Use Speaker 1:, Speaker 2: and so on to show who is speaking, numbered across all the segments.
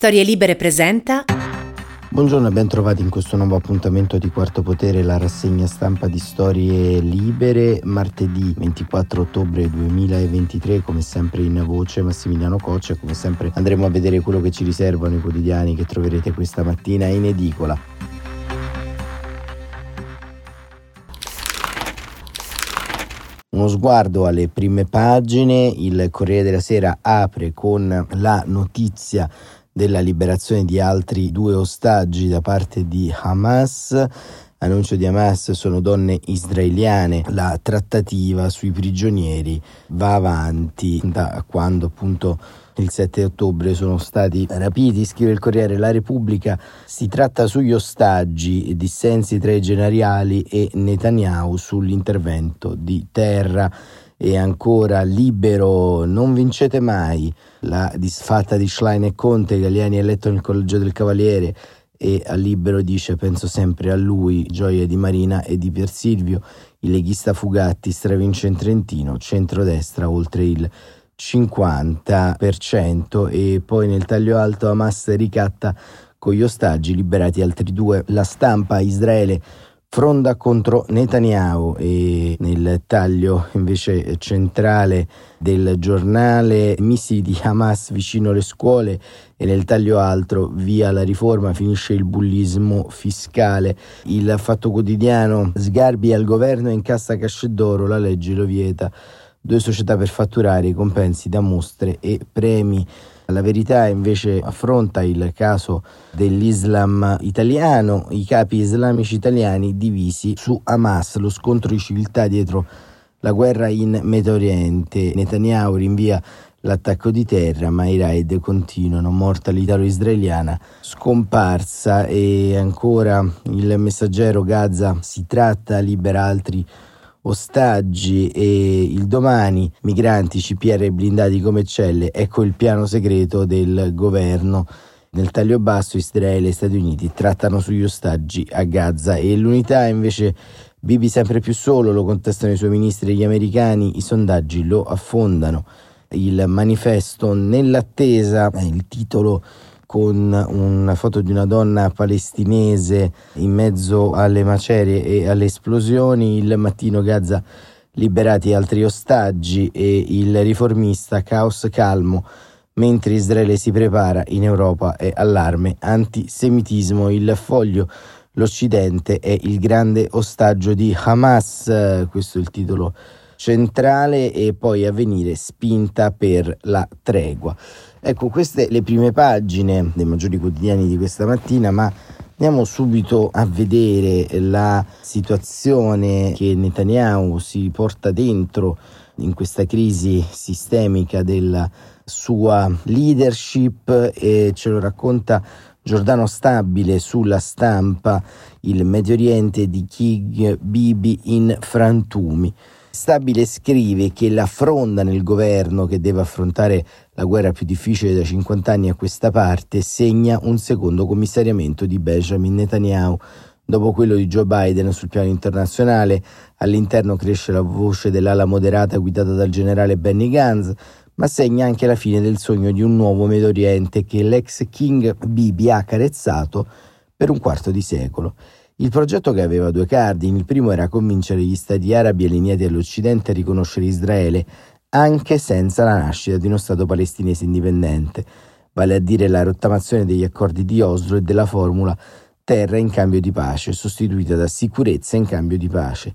Speaker 1: Storie Libere presenta.
Speaker 2: Buongiorno e ben trovati in questo nuovo appuntamento di Quarto Potere, la rassegna stampa di Storie Libere, martedì 24 ottobre 2023, come sempre in voce Massimiliano Coccia, come sempre andremo a vedere quello che ci riservano i quotidiani che troverete questa mattina in edicola. Uno sguardo alle prime pagine, il Corriere della Sera apre con la notizia della liberazione di altri due ostaggi da parte di Hamas. Annuncio di Hamas sono donne israeliane. La trattativa sui prigionieri va avanti da quando appunto il 7 ottobre sono stati rapiti, scrive il Corriere La Repubblica, si tratta sugli ostaggi, dissensi tra i generali e Netanyahu sull'intervento di terra e ancora libero, non vincete mai, la disfatta di Schlein e Conte, Galliani eletto nel collegio del Cavaliere e a libero dice penso sempre a lui, gioia di Marina e di Pier Silvio, il leghista Fugatti stravince in Trentino, centrodestra oltre il 50% e poi nel taglio alto Hamas ricatta con gli ostaggi liberati altri due. La stampa Israele fronda contro Netanyahu e nel taglio invece centrale del giornale missili di Hamas vicino alle scuole e nel taglio altro via la riforma finisce il bullismo fiscale. Il fatto quotidiano Sgarbi al governo e incassa casce d'oro la legge lo vieta. Due società per fatturare i compensi da mostre e premi la verità invece affronta il caso dell'Islam italiano, i capi islamici italiani divisi su Hamas, lo scontro di civiltà dietro la guerra in Medio Oriente. Netanyahu rinvia l'attacco di terra, ma i raid continuano. Morta l'italo-israeliana scomparsa e ancora il messaggero Gaza si tratta, libera altri ostaggi e il domani migranti, CPR blindati come celle, ecco il piano segreto del governo. Nel taglio basso Israele e Stati Uniti trattano sugli ostaggi a Gaza e l'unità invece Bibi sempre più solo, lo contestano i suoi ministri e gli americani, i sondaggi lo affondano. Il manifesto nell'attesa, è il titolo con una foto di una donna palestinese in mezzo alle macerie e alle esplosioni, il mattino Gaza liberati altri ostaggi e il riformista caos calmo mentre Israele si prepara in Europa è allarme antisemitismo. Il foglio l'Occidente è il grande ostaggio di Hamas questo è il titolo centrale e poi a venire spinta per la tregua Ecco, queste le prime pagine dei maggiori quotidiani di questa mattina, ma andiamo subito a vedere la situazione che Netanyahu si porta dentro in questa crisi sistemica della sua leadership e ce lo racconta Giordano Stabile sulla stampa il Medio Oriente di King Bibi in frantumi. Stabile scrive che la fronda nel governo che deve affrontare la guerra più difficile da 50 anni a questa parte segna un secondo commissariamento di Benjamin Netanyahu. Dopo quello di Joe Biden sul piano internazionale, all'interno cresce la voce dell'ala moderata guidata dal generale Benny Gantz, ma segna anche la fine del sogno di un nuovo Medio Oriente che l'ex King Bibi ha carezzato per un quarto di secolo. Il progetto che aveva due cardini, il primo era convincere gli stati arabi allineati all'Occidente a riconoscere Israele, anche senza la nascita di uno Stato palestinese indipendente, vale a dire la rottamazione degli accordi di Oslo e della formula terra in cambio di pace, sostituita da sicurezza in cambio di pace.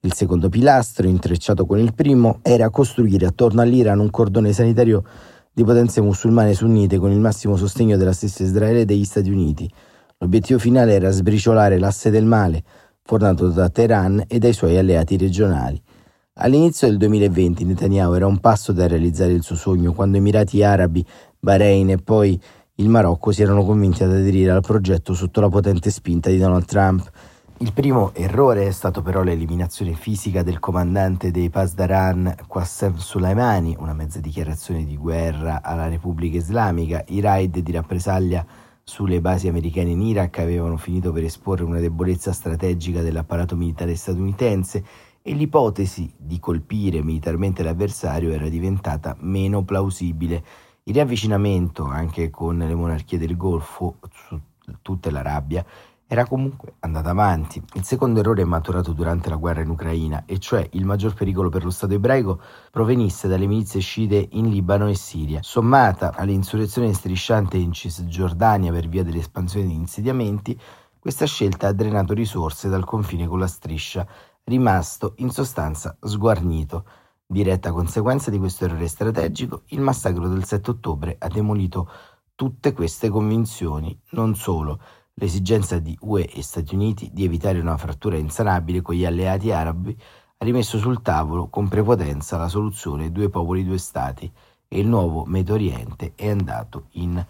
Speaker 2: Il secondo pilastro, intrecciato con il primo, era costruire attorno all'Iran un cordone sanitario di potenze musulmane sunnite con il massimo sostegno della stessa Israele e degli Stati Uniti. L'obiettivo finale era sbriciolare l'asse del male, fornato da Teheran e dai suoi alleati regionali. All'inizio del 2020 Netanyahu era un passo da realizzare il suo sogno quando Emirati Arabi, Bahrain e poi il Marocco si erano convinti ad aderire al progetto sotto la potente spinta di Donald Trump. Il primo errore è stato però l'eliminazione fisica del comandante dei Pasdaran Qassem Soleimani, una mezza dichiarazione di guerra alla Repubblica Islamica, i raid di rappresaglia sulle basi americane in Iraq avevano finito per esporre una debolezza strategica dell'apparato militare statunitense e l'ipotesi di colpire militarmente l'avversario era diventata meno plausibile. Il riavvicinamento anche con le monarchie del Golfo, tutta l'Arabia, era comunque andata avanti. Il secondo errore maturato durante la guerra in Ucraina, e cioè il maggior pericolo per lo Stato ebraico, provenisse dalle milizie sciite in Libano e Siria, sommata all'insurrezione strisciante in Cisgiordania per via dell'espansione di insediamenti, questa scelta ha drenato risorse dal confine con la striscia, rimasto in sostanza sguarnito. Diretta conseguenza di questo errore strategico, il massacro del 7 ottobre ha demolito tutte queste convinzioni, non solo, L'esigenza di UE e Stati Uniti di evitare una frattura insanabile con gli alleati arabi ha rimesso sul tavolo con prepotenza la soluzione due popoli, due stati e il nuovo Medio Oriente è andato in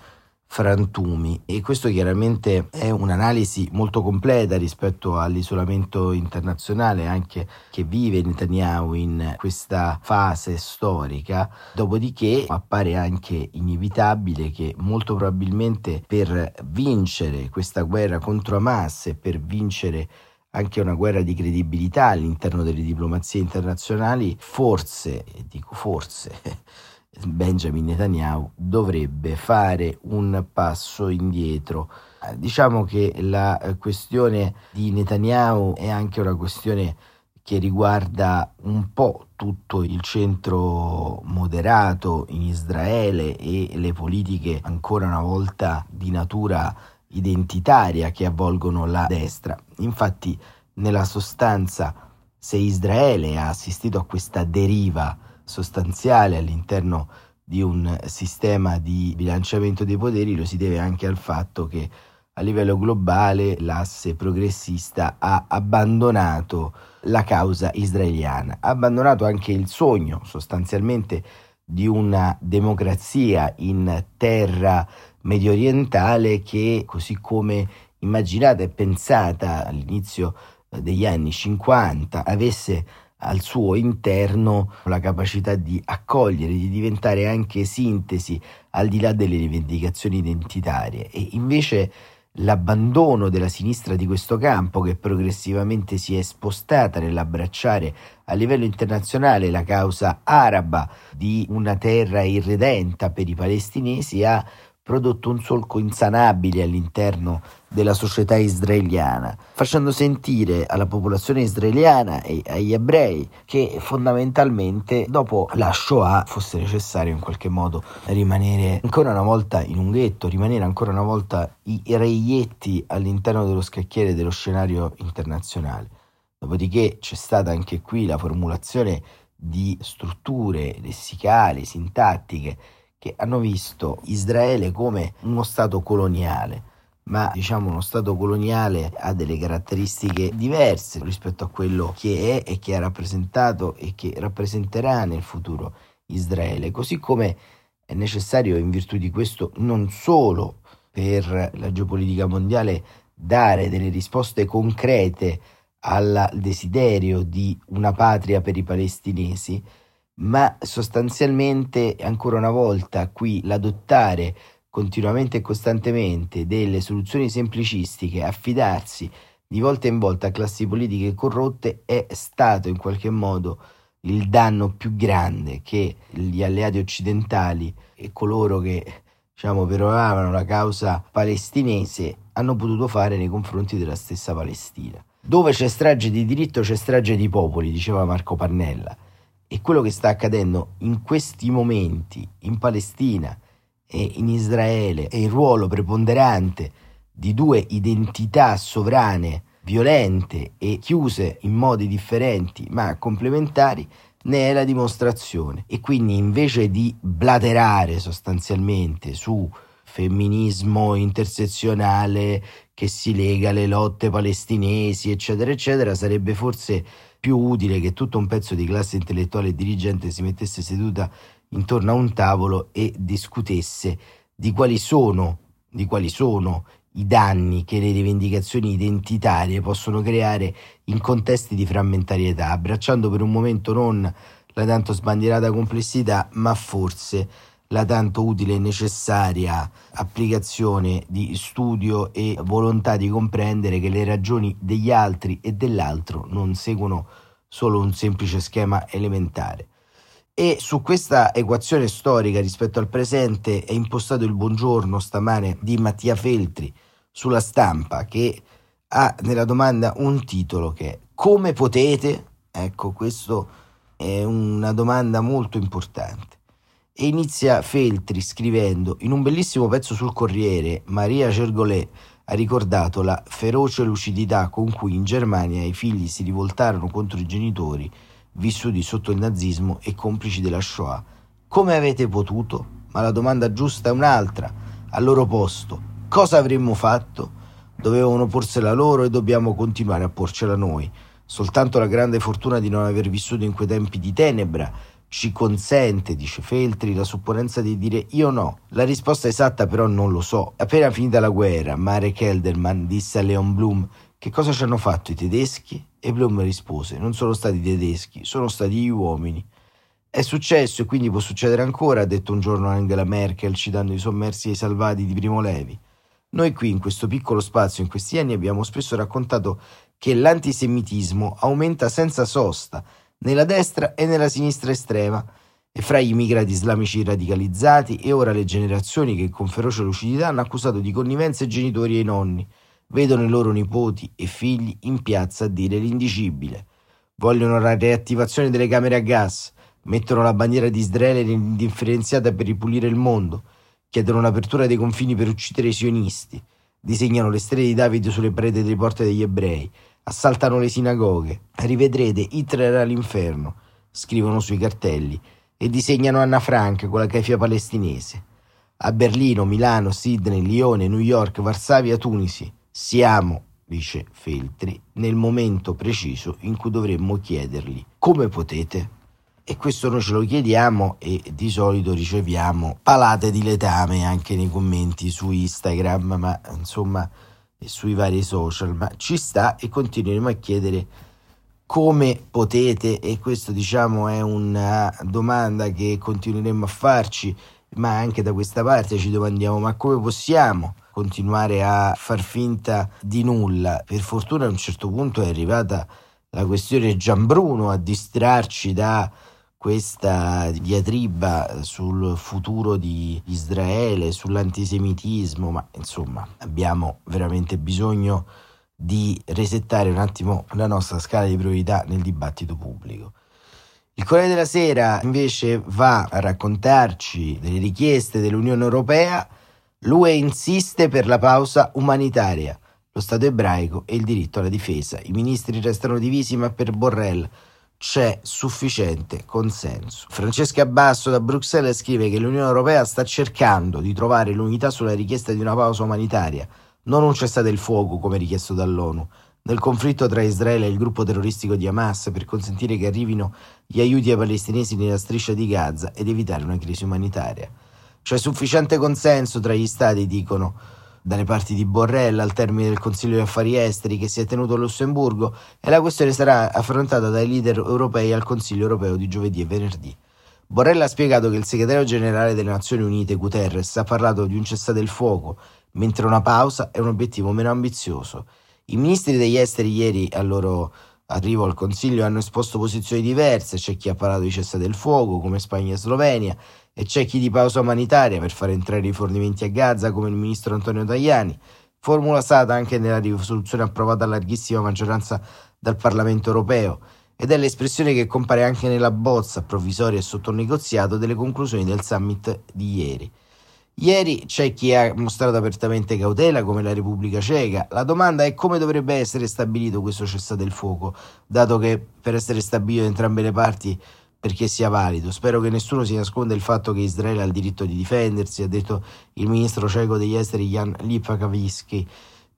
Speaker 2: frantumi. E questo chiaramente è un'analisi molto completa rispetto all'isolamento internazionale anche che vive Netanyahu in questa fase storica. Dopodiché appare anche inevitabile che molto probabilmente per vincere questa guerra contro Hamas e per vincere anche una guerra di credibilità all'interno delle diplomazie internazionali forse, dico forse Benjamin Netanyahu dovrebbe fare un passo indietro. Diciamo che la questione di Netanyahu è anche una questione che riguarda un po' tutto il centro moderato in Israele e le politiche ancora una volta di natura identitaria che avvolgono la destra. Infatti, nella sostanza, se Israele ha assistito a questa deriva sostanziale all'interno di un sistema di bilanciamento dei poteri lo si deve anche al fatto che a livello globale l'asse progressista ha abbandonato la causa israeliana, ha abbandonato anche il sogno sostanzialmente di una democrazia in terra medio orientale che così come immaginata e pensata all'inizio degli anni 50 avesse al suo interno la capacità di accogliere, di diventare anche sintesi al di là delle rivendicazioni identitarie. E invece l'abbandono della sinistra di questo campo che progressivamente si è spostata nell'abbracciare a livello internazionale la causa araba di una terra irredenta per i palestinesi ha prodotto un solco insanabile all'interno della società israeliana, facendo sentire alla popolazione israeliana e agli ebrei che fondamentalmente dopo la Shoah fosse necessario in qualche modo rimanere ancora una volta in un ghetto, rimanere ancora una volta i reietti all'interno dello scacchiere dello scenario internazionale. Dopodiché c'è stata anche qui la formulazione di strutture lessicali, sintattiche, che hanno visto Israele come uno Stato coloniale, ma diciamo uno Stato coloniale ha delle caratteristiche diverse rispetto a quello che è e che ha rappresentato e che rappresenterà nel futuro Israele, così come è necessario in virtù di questo non solo per la geopolitica mondiale dare delle risposte concrete al desiderio di una patria per i palestinesi, ma sostanzialmente ancora una volta qui l'adottare continuamente e costantemente delle soluzioni semplicistiche, affidarsi di volta in volta a classi politiche corrotte è stato in qualche modo il danno più grande che gli alleati occidentali e coloro che diciamo peroravano la causa palestinese hanno potuto fare nei confronti della stessa Palestina. Dove c'è strage di diritto c'è strage di popoli, diceva Marco Pannella e quello che sta accadendo in questi momenti in Palestina e in Israele e il ruolo preponderante di due identità sovrane, violente e chiuse in modi differenti ma complementari, ne è la dimostrazione. E quindi invece di blaterare sostanzialmente su femminismo intersezionale che si lega alle lotte palestinesi, eccetera, eccetera, sarebbe forse più utile che tutto un pezzo di classe intellettuale e dirigente si mettesse seduta intorno a un tavolo e discutesse di quali sono, di quali sono i danni che le rivendicazioni identitarie possono creare in contesti di frammentarietà, abbracciando per un momento non la tanto sbandierata complessità, ma forse la tanto utile e necessaria applicazione di studio e volontà di comprendere che le ragioni degli altri e dell'altro non seguono solo un semplice schema elementare. E su questa equazione storica rispetto al presente è impostato il buongiorno stamane di Mattia Feltri sulla stampa che ha nella domanda un titolo che è Come potete? Ecco, questo è una domanda molto importante. E inizia Feltri scrivendo in un bellissimo pezzo sul Corriere, Maria Gergolet ha ricordato la feroce lucidità con cui in Germania i figli si rivoltarono contro i genitori vissuti sotto il nazismo e complici della Shoah. Come avete potuto? Ma la domanda giusta è un'altra. Al loro posto, cosa avremmo fatto? Dovevano porsela loro e dobbiamo continuare a porcela noi. Soltanto la grande fortuna di non aver vissuto in quei tempi di tenebra ci consente, dice Feltri, la supponenza di dire io no. La risposta esatta però non lo so. Appena finita la guerra, Marek Kelderman disse a Leon Blum che cosa ci hanno fatto i tedeschi? E Blum rispose: Non sono stati tedeschi, sono stati gli uomini. È successo e quindi può succedere ancora, ha detto un giorno Angela Merkel citando i sommersi e i salvati di Primo Levi. Noi qui, in questo piccolo spazio, in questi anni, abbiamo spesso raccontato che l'antisemitismo aumenta senza sosta nella destra e nella sinistra estrema, e fra gli immigrati islamici radicalizzati e ora le generazioni che con feroce lucidità hanno accusato di connivenza i genitori e i nonni, vedono i loro nipoti e figli in piazza a dire l'indicibile. Vogliono la riattivazione delle camere a gas, mettono la bandiera di Israele indifferenziata per ripulire il mondo, chiedono l'apertura dei confini per uccidere i sionisti, disegnano le stelle di Davide sulle pareti delle porte degli ebrei, assaltano le sinagoghe, rivedrete Hitler all'inferno, scrivono sui cartelli e disegnano Anna Frank con la cafia palestinese. A Berlino, Milano, Sydney, Lione, New York, Varsavia, Tunisi, siamo, dice Feltri, nel momento preciso in cui dovremmo chiedergli come potete? E questo noi ce lo chiediamo e di solito riceviamo palate di letame anche nei commenti su Instagram, ma insomma e sui vari social, ma ci sta e continueremo a chiedere come potete e questo diciamo è una domanda che continueremo a farci, ma anche da questa parte ci domandiamo ma come possiamo? continuare a far finta di nulla. Per fortuna a un certo punto è arrivata la questione Gianbruno a distrarci da questa diatriba sul futuro di Israele, sull'antisemitismo, ma insomma abbiamo veramente bisogno di resettare un attimo la nostra scala di priorità nel dibattito pubblico. Il Corriere della Sera invece va a raccontarci delle richieste dell'Unione Europea L'UE insiste per la pausa umanitaria, lo Stato ebraico e il diritto alla difesa. I ministri restano divisi, ma per Borrell c'è sufficiente consenso. Francesca Basso da Bruxelles scrive che l'Unione Europea sta cercando di trovare l'unità sulla richiesta di una pausa umanitaria, non un cessate il fuoco come richiesto dall'ONU, nel conflitto tra Israele e il gruppo terroristico di Hamas per consentire che arrivino gli aiuti ai palestinesi nella striscia di Gaza ed evitare una crisi umanitaria. C'è sufficiente consenso tra gli stati, dicono, dalle parti di Borrell al termine del Consiglio di Affari Esteri che si è tenuto a Lussemburgo e la questione sarà affrontata dai leader europei al Consiglio europeo di giovedì e venerdì. Borrell ha spiegato che il segretario generale delle Nazioni Unite, Guterres, ha parlato di un cessate il fuoco, mentre una pausa è un obiettivo meno ambizioso. I ministri degli esteri ieri al loro arrivo al Consiglio hanno esposto posizioni diverse, c'è chi ha parlato di cessate il fuoco come Spagna e Slovenia e c'è chi di pausa umanitaria per far entrare i rifornimenti a Gaza come il ministro Antonio Tajani, formula stata anche nella risoluzione approvata a larghissima maggioranza dal Parlamento europeo ed è l'espressione che compare anche nella bozza provvisoria e sotto negoziato delle conclusioni del summit di ieri. Ieri c'è chi ha mostrato apertamente cautela come la Repubblica Ceca. La domanda è come dovrebbe essere stabilito questo cessate il fuoco, dato che per essere stabilito da entrambe le parti perché sia valido. Spero che nessuno si nasconda il fatto che Israele ha il diritto di difendersi, ha detto il ministro ceco degli esteri Jan Lipakavitsky.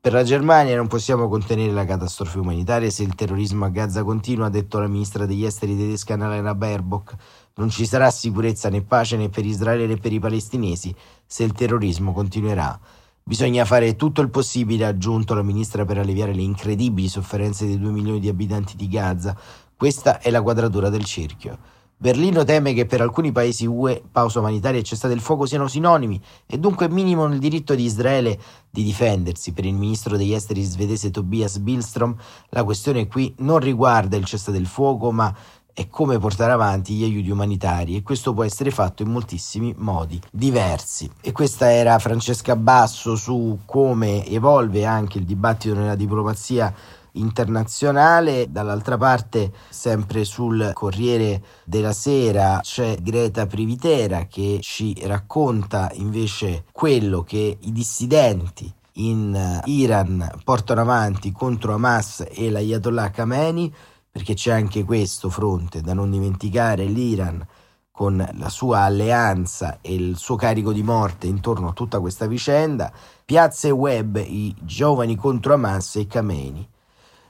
Speaker 2: Per la Germania non possiamo contenere la catastrofe umanitaria se il terrorismo a Gaza continua, ha detto la ministra degli esteri tedesca Annalena Baerbock. Non ci sarà sicurezza né pace né per Israele né per i palestinesi se il terrorismo continuerà. Bisogna fare tutto il possibile, ha aggiunto la ministra, per alleviare le incredibili sofferenze dei due milioni di abitanti di Gaza. Questa è la quadratura del cerchio. Berlino teme che per alcuni paesi UE pausa umanitaria e cessate il fuoco siano sinonimi e dunque minimo nel diritto di Israele di difendersi. Per il ministro degli esteri svedese Tobias Billstrom la questione qui non riguarda il cessate il fuoco ma è come portare avanti gli aiuti umanitari e questo può essere fatto in moltissimi modi diversi. E questa era Francesca Basso su come evolve anche il dibattito nella diplomazia internazionale. Dall'altra parte, sempre sul Corriere della Sera, c'è Greta Privitera che ci racconta invece quello che i dissidenti in Iran portano avanti contro Hamas e l'Ayatollah Khamenei, perché c'è anche questo fronte da non dimenticare l'Iran con la sua alleanza e il suo carico di morte intorno a tutta questa vicenda, piazze web i giovani contro Hamas e Khamenei.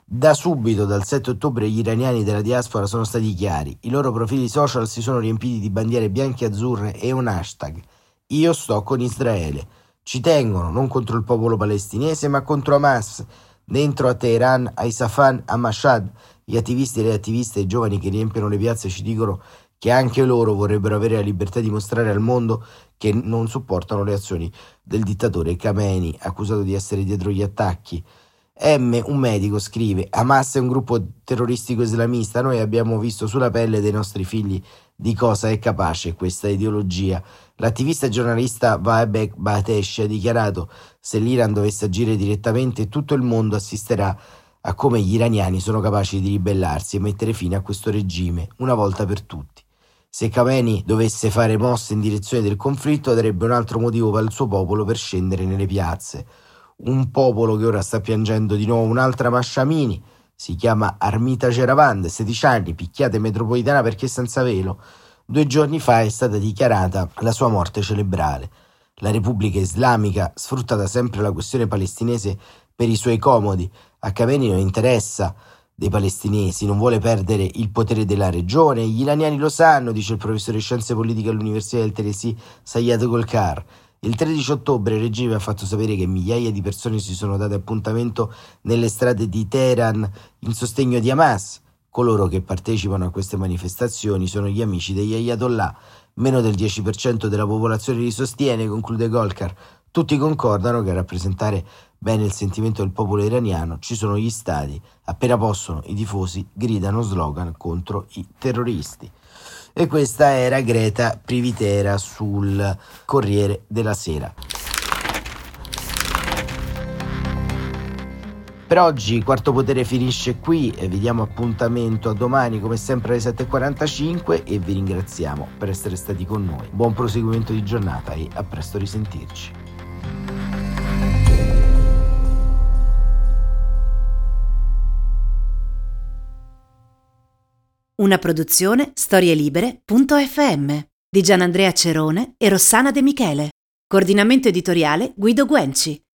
Speaker 2: Da subito, dal 7 ottobre, gli iraniani della diaspora sono stati chiari. I loro profili social si sono riempiti di bandiere bianche e azzurre e un hashtag. Io sto con Israele. Ci tengono, non contro il popolo palestinese, ma contro Hamas. Dentro a Teheran, a Isafan, a Mashhad, gli attivisti e le attiviste giovani che riempiono le piazze ci dicono che anche loro vorrebbero avere la libertà di mostrare al mondo che non supportano le azioni del dittatore Khamenei, accusato di essere dietro gli attacchi. M, un medico, scrive: Hamas è un gruppo terroristico islamista. Noi abbiamo visto sulla pelle dei nostri figli di cosa è capace questa ideologia. L'attivista e giornalista Vaebek Batesh ha dichiarato: Se l'Iran dovesse agire direttamente, tutto il mondo assisterà a come gli iraniani sono capaci di ribellarsi e mettere fine a questo regime, una volta per tutti. Se Khamenei dovesse fare mosse in direzione del conflitto, darebbe un altro motivo per il suo popolo per scendere nelle piazze un popolo che ora sta piangendo di nuovo un'altra Masciamini, si chiama Armita Ceravande, 16 anni, picchiata in metropolitana perché senza velo. Due giorni fa è stata dichiarata la sua morte cerebrale. La Repubblica Islamica sfrutta da sempre la questione palestinese per i suoi comodi. A Khamenei non interessa dei palestinesi, non vuole perdere il potere della regione. Gli iraniani lo sanno, dice il professore di scienze politiche all'Università del Tennessee Sayed Golkar. Il 13 ottobre il regime ha fatto sapere che migliaia di persone si sono date appuntamento nelle strade di Teheran in sostegno di Hamas. Coloro che partecipano a queste manifestazioni sono gli amici degli Ayatollah. Meno del 10% della popolazione li sostiene, conclude Golkar. Tutti concordano che a rappresentare bene il sentimento del popolo iraniano ci sono gli stati. Appena possono, i tifosi gridano slogan contro i terroristi e questa era Greta Privitera sul Corriere della Sera. Per oggi Quarto Potere finisce qui e vi diamo appuntamento a domani come sempre alle 7.45 e vi ringraziamo per essere stati con noi. Buon proseguimento di giornata e a presto risentirci.
Speaker 1: Una produzione storielibere.fm di Gianandrea Cerone e Rossana De Michele. Coordinamento editoriale Guido Guenci.